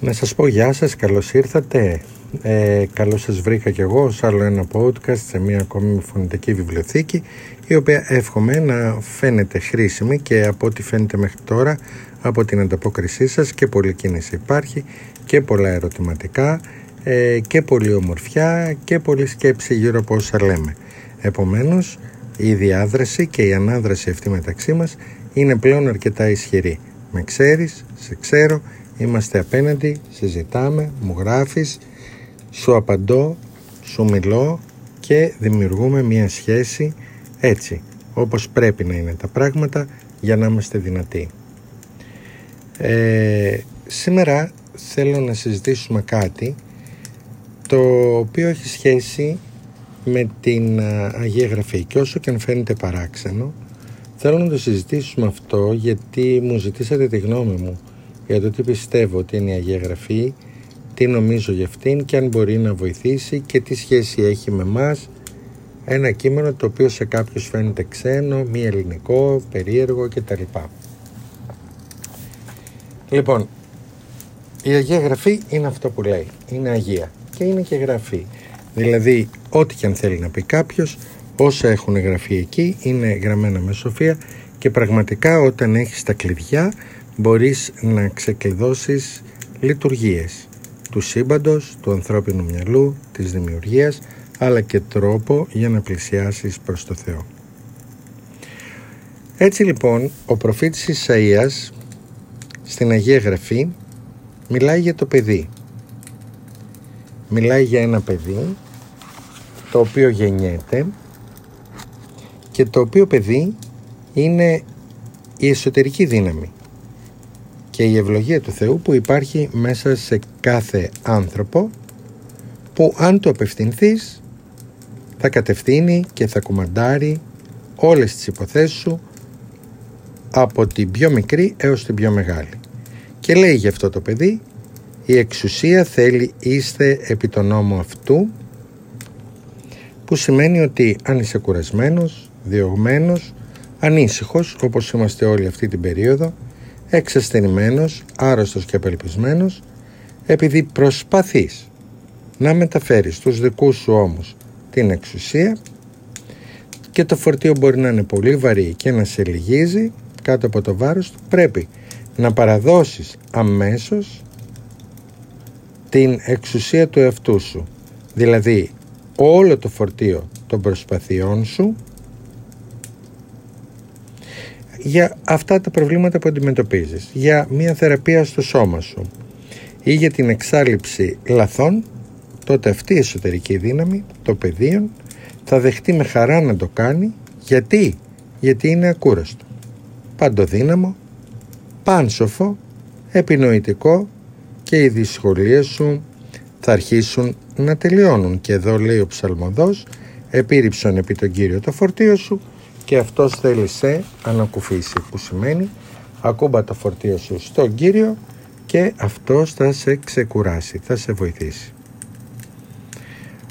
Να σας πω γεια σας, καλώς ήρθατε. Ε, καλώς σας βρήκα κι εγώ σε άλλο ένα podcast σε μια ακόμη φωνητική βιβλιοθήκη η οποία εύχομαι να φαίνεται χρήσιμη και από ό,τι φαίνεται μέχρι τώρα από την ανταπόκρισή σας και πολλή κίνηση υπάρχει και πολλά ερωτηματικά ε, και πολλή ομορφιά και πολλή σκέψη γύρω από όσα λέμε. Επομένως η διάδραση και η ανάδραση αυτή μεταξύ μας είναι πλέον αρκετά ισχυρή. Με ξέρεις, σε ξέρω, είμαστε απέναντι, συζητάμε, μου γράφεις, σου απαντώ, σου μιλώ και δημιουργούμε μια σχέση έτσι, όπως πρέπει να είναι τα πράγματα για να είμαστε δυνατοί. Ε, σήμερα θέλω να συζητήσουμε κάτι το οποίο έχει σχέση με την Αγία Γραφή και όσο και αν φαίνεται παράξενο θέλω να το συζητήσουμε αυτό γιατί μου ζητήσατε τη γνώμη μου για το τι πιστεύω ότι είναι η Αγία Γραφή τι νομίζω για αυτήν και αν μπορεί να βοηθήσει και τι σχέση έχει με μας ένα κείμενο το οποίο σε κάποιους φαίνεται ξένο, μη ελληνικό, περίεργο κτλ. Λοιπόν, η Αγία Γραφή είναι αυτό που λέει, είναι Αγία και είναι και Γραφή. Δηλαδή, ό,τι και αν θέλει να πει κάποιος, όσα έχουν γραφεί εκεί είναι γραμμένα με σοφία και πραγματικά όταν έχεις τα κλειδιά μπορείς να ξεκλειδώσεις λειτουργίες του σύμπαντος, του ανθρώπινου μυαλού, της δημιουργίας αλλά και τρόπο για να πλησιάσεις προς το Θεό. Έτσι λοιπόν ο προφήτης Ισαΐας στην Αγία Γραφή μιλάει για το παιδί. Μιλάει για ένα παιδί το οποίο γεννιέται και το οποίο παιδί είναι η εσωτερική δύναμη και η ευλογία του Θεού που υπάρχει μέσα σε κάθε άνθρωπο που αν το απευθυνθείς θα κατευθύνει και θα κουμαντάρει όλες τις υποθέσεις σου από την πιο μικρή έως την πιο μεγάλη. Και λέει για αυτό το παιδί η εξουσία θέλει είστε επί τον νόμο αυτού που σημαίνει ότι αν είσαι κουρασμένος, διωγμένος, ανήσυχος όπως είμαστε όλοι αυτή την περίοδο εξασθενημένος, άρρωστος και απελπισμένος επειδή προσπαθείς να μεταφέρεις τους δικούς σου ώμους την εξουσία και το φορτίο μπορεί να είναι πολύ βαρύ και να σε λυγίζει κάτω από το βάρος του πρέπει να παραδώσεις αμέσως την εξουσία του εαυτού σου. Δηλαδή όλο το φορτίο των προσπαθειών σου για αυτά τα προβλήματα που αντιμετωπίζεις για μια θεραπεία στο σώμα σου ή για την εξάλληψη λαθών τότε αυτή η εσωτερική δύναμη, το πεδίο, θα δεχτεί με χαρά να το κάνει. Γιατί; Γιατί είναι ακούραστο. Παντοδύναμο, πάνσοφο, επινοητικό και οι δυσκολίες σου θα αρχίσουν να τελειώνουν. Και εδώ λέει ο ψαλμοδός, επίρρυψον επί τον Κύριο το φορτίο σου και αυτός θέλει σε ανακουφίσει που σημαίνει ακούμπα το φορτίο σου στον Κύριο και αυτός θα σε ξεκουράσει, θα σε βοηθήσει.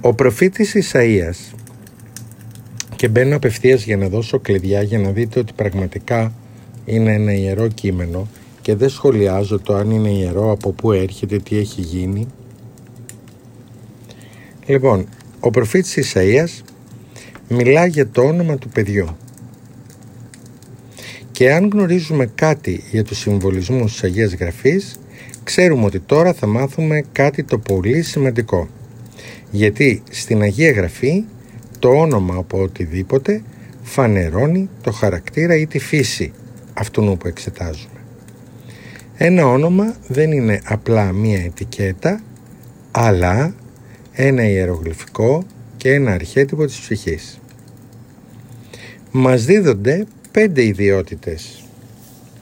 Ο προφήτης Ισαΐας και μπαίνω απευθείας για να δώσω κλειδιά για να δείτε ότι πραγματικά είναι ένα ιερό κείμενο και δεν σχολιάζω το αν είναι ιερό, από πού έρχεται, τι έχει γίνει. Λοιπόν, ο προφήτης Ισαΐας μιλά για το όνομα του παιδιού. Και αν γνωρίζουμε κάτι για τους συμβολισμούς της Αγίας Γραφής, ξέρουμε ότι τώρα θα μάθουμε κάτι το πολύ σημαντικό γιατί στην Αγία Γραφή το όνομα από οτιδήποτε φανερώνει το χαρακτήρα ή τη φύση αυτού που εξετάζουμε. Ένα όνομα δεν είναι απλά μία ετικέτα, αλλά ένα ιερογλυφικό και ένα αρχέτυπο της ψυχής. Μας δίδονται πέντε ιδιότητες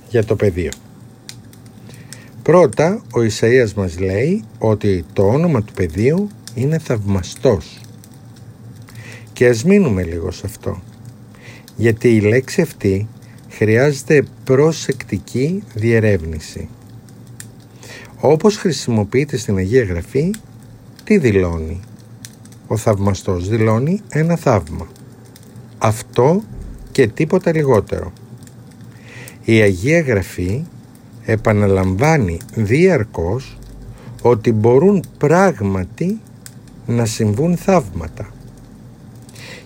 για το πεδίο. Πρώτα, ο Ισαΐας μας λέει ότι το όνομα του πεδίου είναι θαυμαστός. Και ας μείνουμε λίγο σε αυτό. Γιατί η λέξη αυτή χρειάζεται προσεκτική διερεύνηση. Όπως χρησιμοποιείται στην Αγία Γραφή, τι δηλώνει; Ο θαυμαστός δηλώνει ένα θαύμα. Αυτό και τίποτα λιγότερο. Η Αγία Γραφή επαναλαμβάνει διαρκώς ότι μπορούν πράγματι να συμβούν θαύματα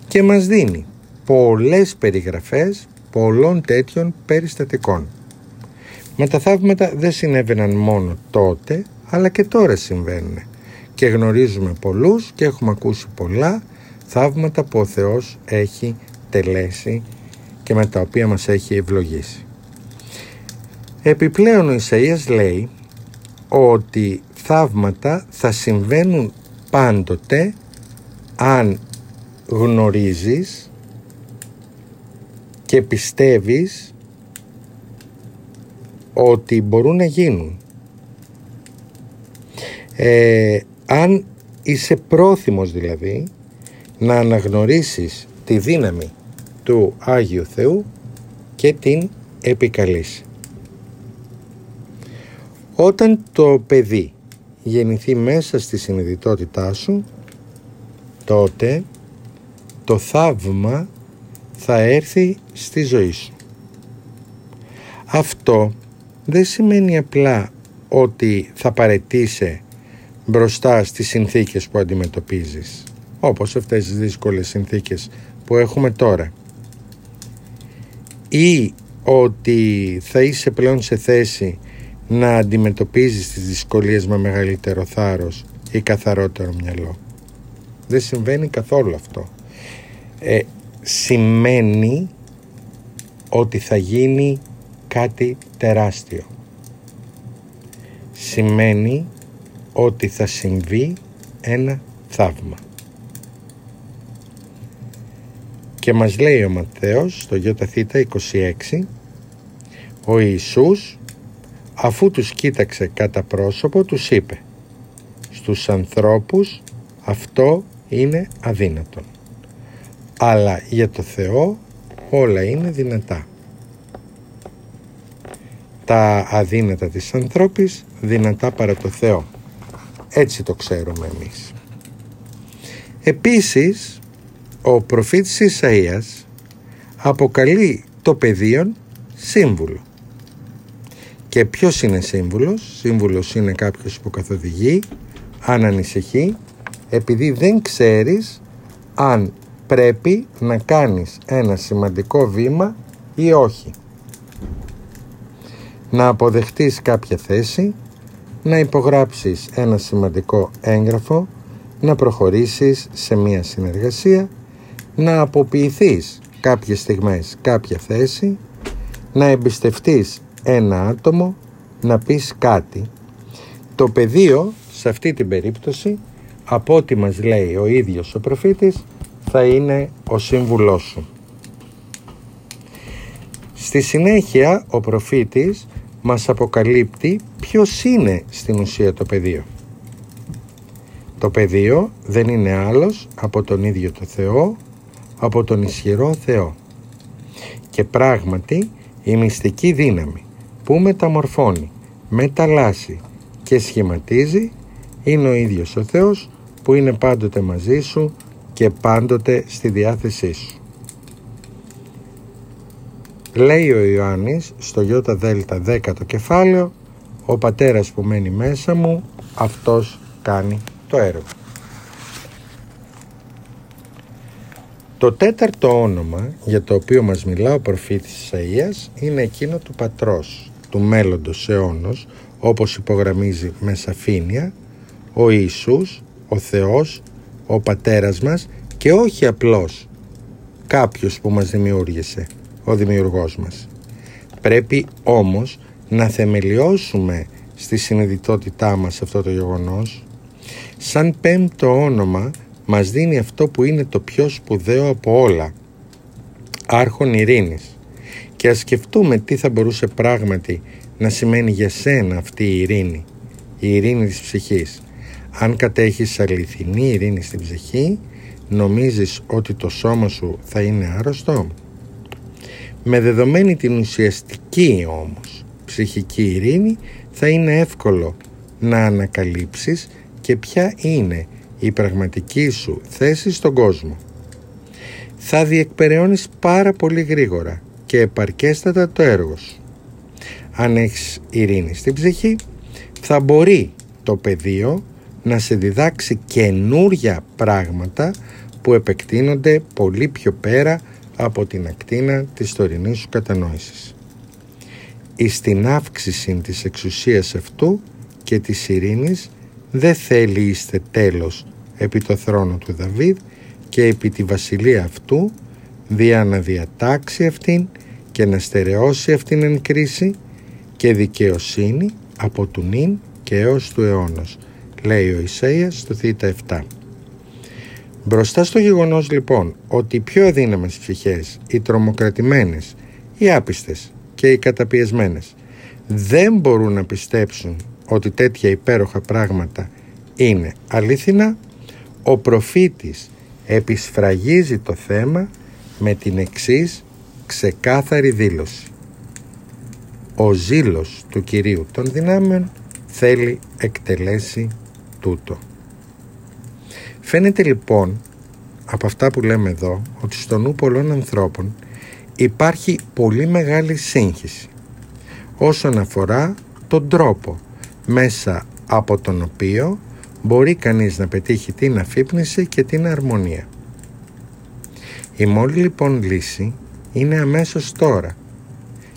και μας δίνει πολλές περιγραφές πολλών τέτοιων περιστατικών. Μα τα θαύματα δεν συνέβαιναν μόνο τότε, αλλά και τώρα συμβαίνουν. Και γνωρίζουμε πολλούς και έχουμε ακούσει πολλά θαύματα που ο Θεός έχει τελέσει και με τα οποία μας έχει ευλογήσει. Επιπλέον ο Ισαΐας λέει ότι θαύματα θα συμβαίνουν πάντοτε αν γνωρίζεις και πιστεύεις ότι μπορούν να γίνουν. Ε, αν είσαι πρόθυμος δηλαδή να αναγνωρίσεις τη δύναμη του Άγιου Θεού και την επικαλείς. Όταν το παιδί γεννηθεί μέσα στη συνειδητότητά σου, τότε το θαύμα θα έρθει στη ζωή σου. Αυτό δεν σημαίνει απλά ότι θα παρετήσει μπροστά στις συνθήκες που αντιμετωπίζεις, όπως αυτές τις δύσκολες συνθήκες που έχουμε τώρα. Ή ότι θα είσαι πλέον σε θέση να αντιμετωπίζεις τις δυσκολίες με μεγαλύτερο θάρρος ή καθαρότερο μυαλό. Δεν συμβαίνει καθόλου αυτό. Ε, σημαίνει ότι θα γίνει κάτι τεράστιο. Σημαίνει ότι θα συμβεί ένα θαύμα. Και μας λέει ο Ματθαίος στο ΙΘ 26 ο Ιησούς αφού τους κοίταξε κατά πρόσωπο τους είπε στους ανθρώπους αυτό είναι αδύνατον αλλά για το Θεό όλα είναι δυνατά. Τα αδύνατα της ανθρώπης δυνατά παρά το Θεό. Έτσι το ξέρουμε εμείς επίσης ο προφήτης Ισαΐας αποκαλεί το πεδίο σύμβουλο και ποιος είναι σύμβουλος; Σύμβουλος είναι κάποιος που καθοδηγεί αν ανησυχεί επειδή δεν ξέρεις αν πρέπει να κάνεις ένα σημαντικό βήμα ή όχι. Να αποδεχτείς κάποια θέση, να υπογράψεις ένα σημαντικό έγγραφο, να προχωρήσεις σε μία συνεργασία, να αποποιηθείς κάποιες στιγμές κάποια θέση, να εμπιστευτείς ένα άτομο, να πεις κάτι. Το πεδίο σε αυτή την περίπτωση από ό,τι μας λέει ο ίδιος ο προφήτης θα είναι ο σύμβουλός σου. Στη συνέχεια ο προφήτης μας αποκαλύπτει ποιος είναι στην ουσία το πεδίο. Το πεδίο δεν είναι άλλος από τον ίδιο το Θεό, από τον ισχυρό Θεό. Και πράγματι η μυστική δύναμη που μεταμορφώνει, μεταλλάσσει και σχηματίζει είναι ο ίδιος ο Θεός που είναι πάντοτε μαζί σου και πάντοτε στη διάθεσή σου. Λέει ο Ιωάννης στο Ι Δέλτα 10 το κεφάλαιο «Ο πατέρας που μένει μέσα μου, αυτός κάνει το έργο». Το τέταρτο όνομα για το οποίο μας μιλά ο προφήτης Ισαΐας είναι εκείνο του πατρός, του μέλλοντος αιώνος, όπως υπογραμμίζει με σαφήνεια, ο Ιησούς, ο Θεός, ο πατέρας μας και όχι απλώς κάποιος που μας δημιούργησε, ο δημιουργός μας. Πρέπει όμως να θεμελιώσουμε στη συνειδητότητά μας αυτό το γεγονός σαν πέμπτο όνομα μας δίνει αυτό που είναι το πιο σπουδαίο από όλα. Άρχον ειρήνης. Και ας σκεφτούμε τι θα μπορούσε πράγματι να σημαίνει για σένα αυτή η ειρήνη. Η ειρήνη της ψυχής. Αν κατέχεις αληθινή ειρήνη στην ψυχή, νομίζεις ότι το σώμα σου θα είναι άρρωστο; Με δεδομένη την ουσιαστική όμως ψυχική ειρήνη θα είναι εύκολο να ανακαλύψεις και ποια είναι η πραγματική σου θέση στον κόσμο. Θα διεκπεραιώνεις πάρα πολύ γρήγορα και επαρκέστατα το έργο σου. Αν έχεις ειρήνη στην ψυχή, θα μπορεί το πεδίο να σε διδάξει καινούρια πράγματα που επεκτείνονται πολύ πιο πέρα από την ακτίνα της τωρινής σου κατανόησης. Εις την αύξηση της εξουσίας αυτού και της ειρήνης δεν θέλει είστε τέλος επί το θρόνο του Δαβίδ και επί τη βασιλεία αυτού δια να διατάξει αυτήν και να στερεώσει αυτήν εν κρίση και δικαιοσύνη από του νυν και έως του αιώνος λέει ο Ισαΐας στο θήτα 7 Μπροστά στο γεγονός λοιπόν ότι οι πιο αδύναμες ψυχές, οι τρομοκρατημένες, οι άπιστες και οι καταπιεσμένες δεν μπορούν να πιστέψουν ότι τέτοια υπέροχα πράγματα είναι αλήθινα, ο προφήτης επισφραγίζει το θέμα με την εξής ξεκάθαρη δήλωση. Ο ζήλος του Κυρίου των δυνάμεων θέλει εκτελέσει τούτο. Φαίνεται λοιπόν από αυτά που λέμε εδώ ότι στο νου πολλών ανθρώπων υπάρχει πολύ μεγάλη σύγχυση όσον αφορά τον τρόπο μέσα από τον οποίο μπορεί κανείς να πετύχει την αφύπνιση και την αρμονία. Η μόνη λοιπόν λύση είναι αμέσως τώρα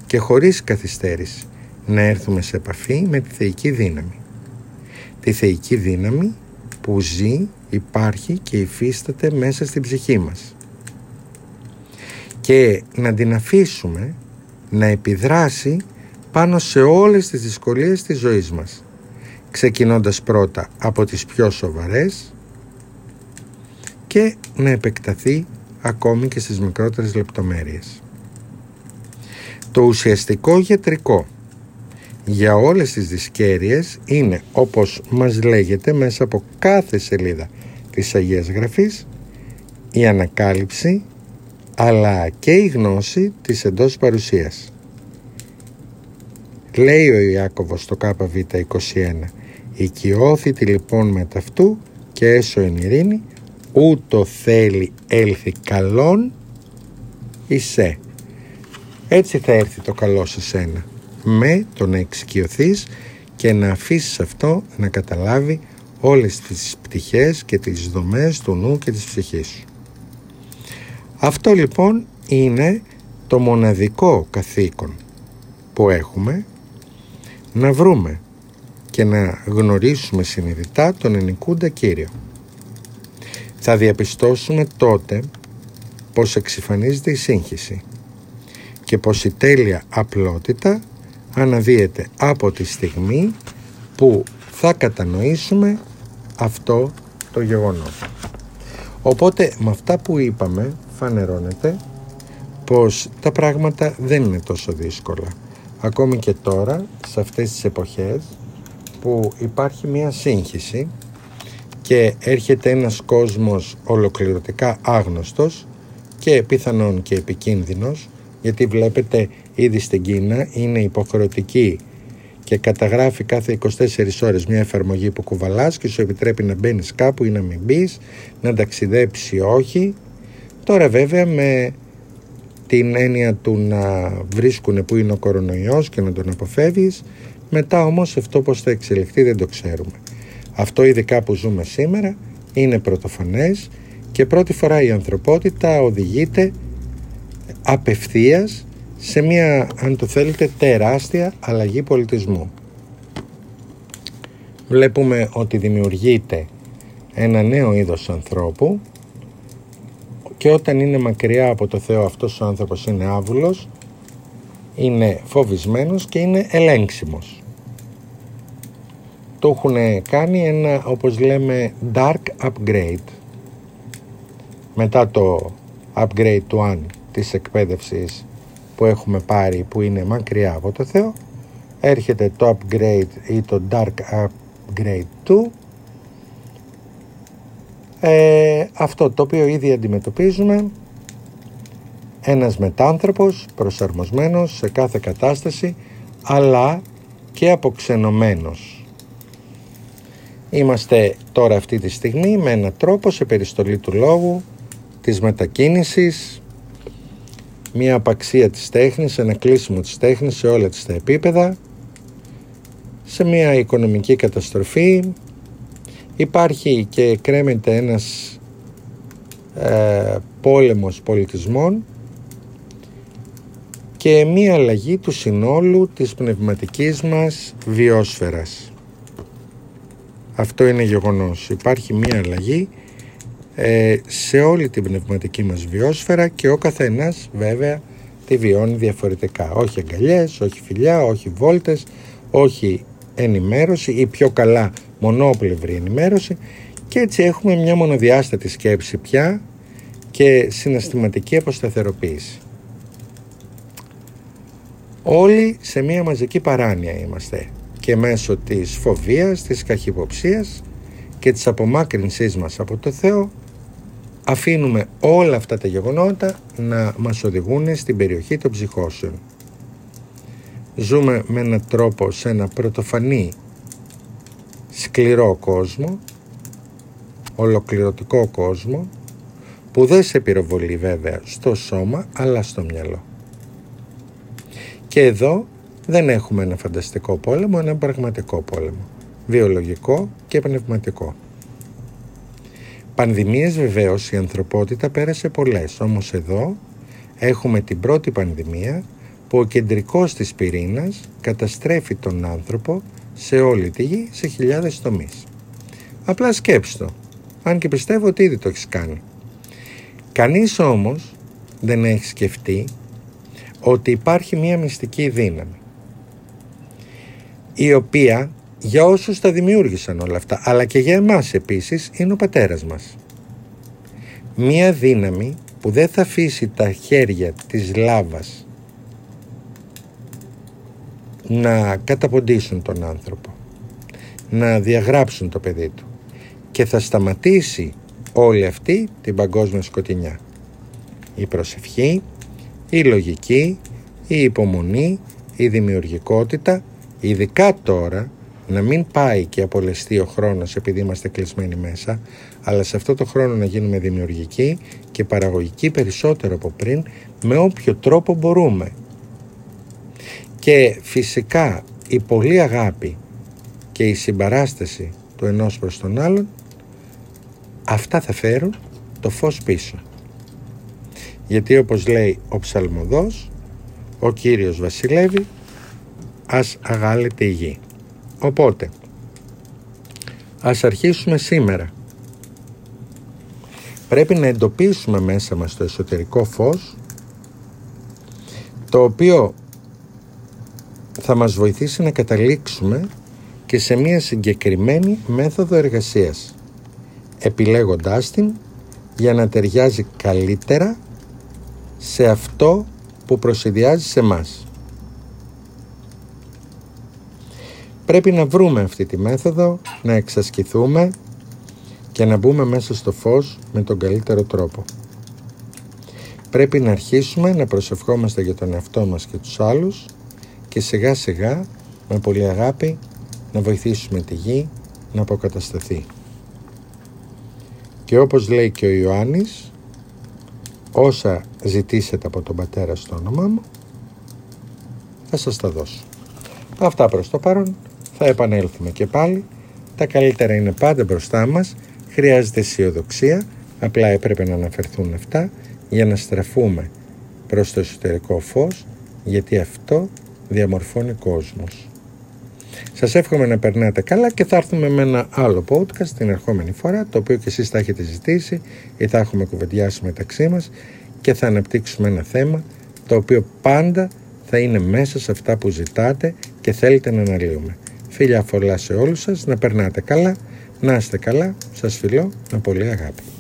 και χωρίς καθυστέρηση να έρθουμε σε επαφή με τη θεϊκή δύναμη. Τη θεϊκή δύναμη που ζει, υπάρχει και υφίσταται μέσα στην ψυχή μας. Και να την αφήσουμε να επιδράσει πάνω σε όλες τις δυσκολίες της ζωής μας ξεκινώντας πρώτα από τις πιο σοβαρές και να επεκταθεί ακόμη και στις μικρότερες λεπτομέρειες. Το ουσιαστικό γιατρικό για όλες τις δυσκέρειες είναι όπως μας λέγεται μέσα από κάθε σελίδα της Αγίας Γραφής η ανακάλυψη αλλά και η γνώση της εντός παρουσίας. Λέει ο Ιάκωβος στο ΚΒ21 Οικειώθητη λοιπόν με ταυτού και έσω εν ειρήνη ούτω θέλει έλθει καλόν εισέ. Έτσι θα έρθει το καλό σε σένα με το να εξοικειωθείς και να αφήσεις αυτό να καταλάβει όλες τις πτυχές και τις δομές του νου και της ψυχής σου. Αυτό λοιπόν είναι το μοναδικό καθήκον που έχουμε να βρούμε και να γνωρίσουμε συνειδητά τον ενικούντα Κύριο. Θα διαπιστώσουμε τότε πως εξυφανίζεται η σύγχυση και πως η τέλεια απλότητα αναδύεται από τη στιγμή που θα κατανοήσουμε αυτό το γεγονός. Οπότε με αυτά που είπαμε φανερώνεται πως τα πράγματα δεν είναι τόσο δύσκολα. Ακόμη και τώρα, σε αυτές τις εποχές, που υπάρχει μια σύγχυση και έρχεται ένας κόσμος ολοκληρωτικά άγνωστος και πιθανόν και επικίνδυνος γιατί βλέπετε ήδη στην Κίνα είναι υποχρεωτική και καταγράφει κάθε 24 ώρες μια εφαρμογή που κουβαλάς και σου επιτρέπει να μπαίνεις κάπου ή να μην μπεις, να ταξιδέψει όχι. Τώρα βέβαια με την έννοια του να βρίσκουν που είναι ο κορονοϊός και να τον αποφεύγεις μετά όμως αυτό πώς θα εξελιχθεί δεν το ξέρουμε. Αυτό ειδικά που ζούμε σήμερα είναι πρωτοφανές και πρώτη φορά η ανθρωπότητα οδηγείται απευθείας σε μια, αν το θέλετε, τεράστια αλλαγή πολιτισμού. Βλέπουμε ότι δημιουργείται ένα νέο είδος ανθρώπου και όταν είναι μακριά από το Θεό αυτός ο άνθρωπος είναι άβουλος, είναι φοβισμένος και είναι ελέγξιμος το έχουν κάνει ένα όπως λέμε dark upgrade. Μετά το upgrade του αν της εκπαίδευσης που έχουμε πάρει που είναι μακριά από το Θεό έρχεται το upgrade ή το dark upgrade του. Ε, αυτό το οποίο ήδη αντιμετωπίζουμε ένας μετάνθρωπος προσαρμοσμένος σε κάθε κατάσταση αλλά και αποξενωμένος Είμαστε τώρα αυτή τη στιγμή με έναν τρόπο σε περιστολή του λόγου, της μετακίνησης, μια απαξία της τέχνης, ένα κλείσιμο της τέχνης σε όλα τις τα επίπεδα, σε μια οικονομική καταστροφή υπάρχει και κρέμεται ένας ε, πόλεμος πολιτισμών και μία αλλαγή του συνόλου της πνευματικής μας βιόσφαιρας. Αυτό είναι γεγονός. Υπάρχει μία αλλαγή ε, σε όλη την πνευματική μας βιόσφαιρα και ο καθένας βέβαια τη βιώνει διαφορετικά. Όχι αγκαλιές, όχι φιλιά, όχι βόλτες, όχι ενημέρωση ή πιο καλά μονόπλευρη ενημέρωση και έτσι έχουμε μια μονοδιάστατη σκέψη πια και συναισθηματική αποσταθεροποίηση. Όλοι σε μια μαζική παράνοια είμαστε και μέσω της φοβίας, της καχυποψίας και της απομάκρυνσής μας από το Θεό αφήνουμε όλα αυτά τα γεγονότα να μας οδηγούν στην περιοχή των ψυχώσεων. Ζούμε με έναν τρόπο σε ένα πρωτοφανή σκληρό κόσμο, ολοκληρωτικό κόσμο, που δεν σε πυροβολεί βέβαια στο σώμα αλλά στο μυαλό. Και εδώ δεν έχουμε ένα φανταστικό πόλεμο, ένα πραγματικό πόλεμο, βιολογικό και πνευματικό. Πανδημίες βεβαίως η ανθρωπότητα πέρασε πολλές, όμως εδώ έχουμε την πρώτη πανδημία που ο κεντρικός της πυρήνας καταστρέφει τον άνθρωπο σε όλη τη γη σε χιλιάδες τομείς. Απλά σκέψτε το, αν και πιστεύω ότι ήδη το έχεις κάνει. Κανείς όμως δεν έχει σκεφτεί ότι υπάρχει μία μυστική δύναμη η οποία για όσους τα δημιούργησαν όλα αυτά αλλά και για εμάς επίσης είναι ο πατέρας μας. Μία δύναμη που δεν θα αφήσει τα χέρια της λάβας να καταποντήσουν τον άνθρωπο, να διαγράψουν το παιδί του και θα σταματήσει όλη αυτή την παγκόσμια σκοτεινιά. Η προσευχή, η λογική, η υπομονή, η δημιουργικότητα, ειδικά τώρα να μην πάει και απολεστεί ο χρόνος επειδή είμαστε κλεισμένοι μέσα, αλλά σε αυτό το χρόνο να γίνουμε δημιουργικοί και παραγωγικοί περισσότερο από πριν, με όποιο τρόπο μπορούμε. Και φυσικά η πολλή αγάπη και η συμπαράσταση του ενός προς τον άλλον, αυτά θα φέρουν το φως πίσω. Γιατί όπως λέει ο ψαλμοδός, ο Κύριος βασιλεύει, ας αγάλεται η γη. Οπότε, ας αρχίσουμε σήμερα. Πρέπει να εντοπίσουμε μέσα μας το εσωτερικό φως, το οποίο θα μας βοηθήσει να καταλήξουμε και σε μια συγκεκριμένη μέθοδο εργασίας, επιλέγοντάς την για να ταιριάζει καλύτερα σε αυτό που προσυδειάζει σε μας. Πρέπει να βρούμε αυτή τη μέθοδο, να εξασκηθούμε και να μπούμε μέσα στο φως με τον καλύτερο τρόπο. Πρέπει να αρχίσουμε να προσευχόμαστε για τον εαυτό μας και τους άλλους και σιγά σιγά με πολύ αγάπη να βοηθήσουμε τη γη να αποκατασταθεί. Και όπως λέει και ο Ιωάννης, όσα ζητήσετε από τον Πατέρα στο όνομά μου, θα σας τα δώσω. Αυτά προς το παρόν, θα επανέλθουμε και πάλι. Τα καλύτερα είναι πάντα μπροστά μας, χρειάζεται αισιοδοξία, απλά έπρεπε να αναφερθούν αυτά για να στραφούμε προς το εσωτερικό φως, γιατί αυτό διαμορφώνει κόσμος. Σας εύχομαι να περνάτε καλά και θα έρθουμε με ένα άλλο podcast την ερχόμενη φορά, το οποίο και εσείς θα έχετε ζητήσει ή θα έχουμε κουβεντιάσει μεταξύ μας και θα αναπτύξουμε ένα θέμα το οποίο πάντα θα είναι μέσα σε αυτά που ζητάτε και θέλετε να αναλύουμε. Φίλια φορλά σε όλους σας, να περνάτε καλά, να είστε καλά, σας φιλώ με πολύ αγάπη.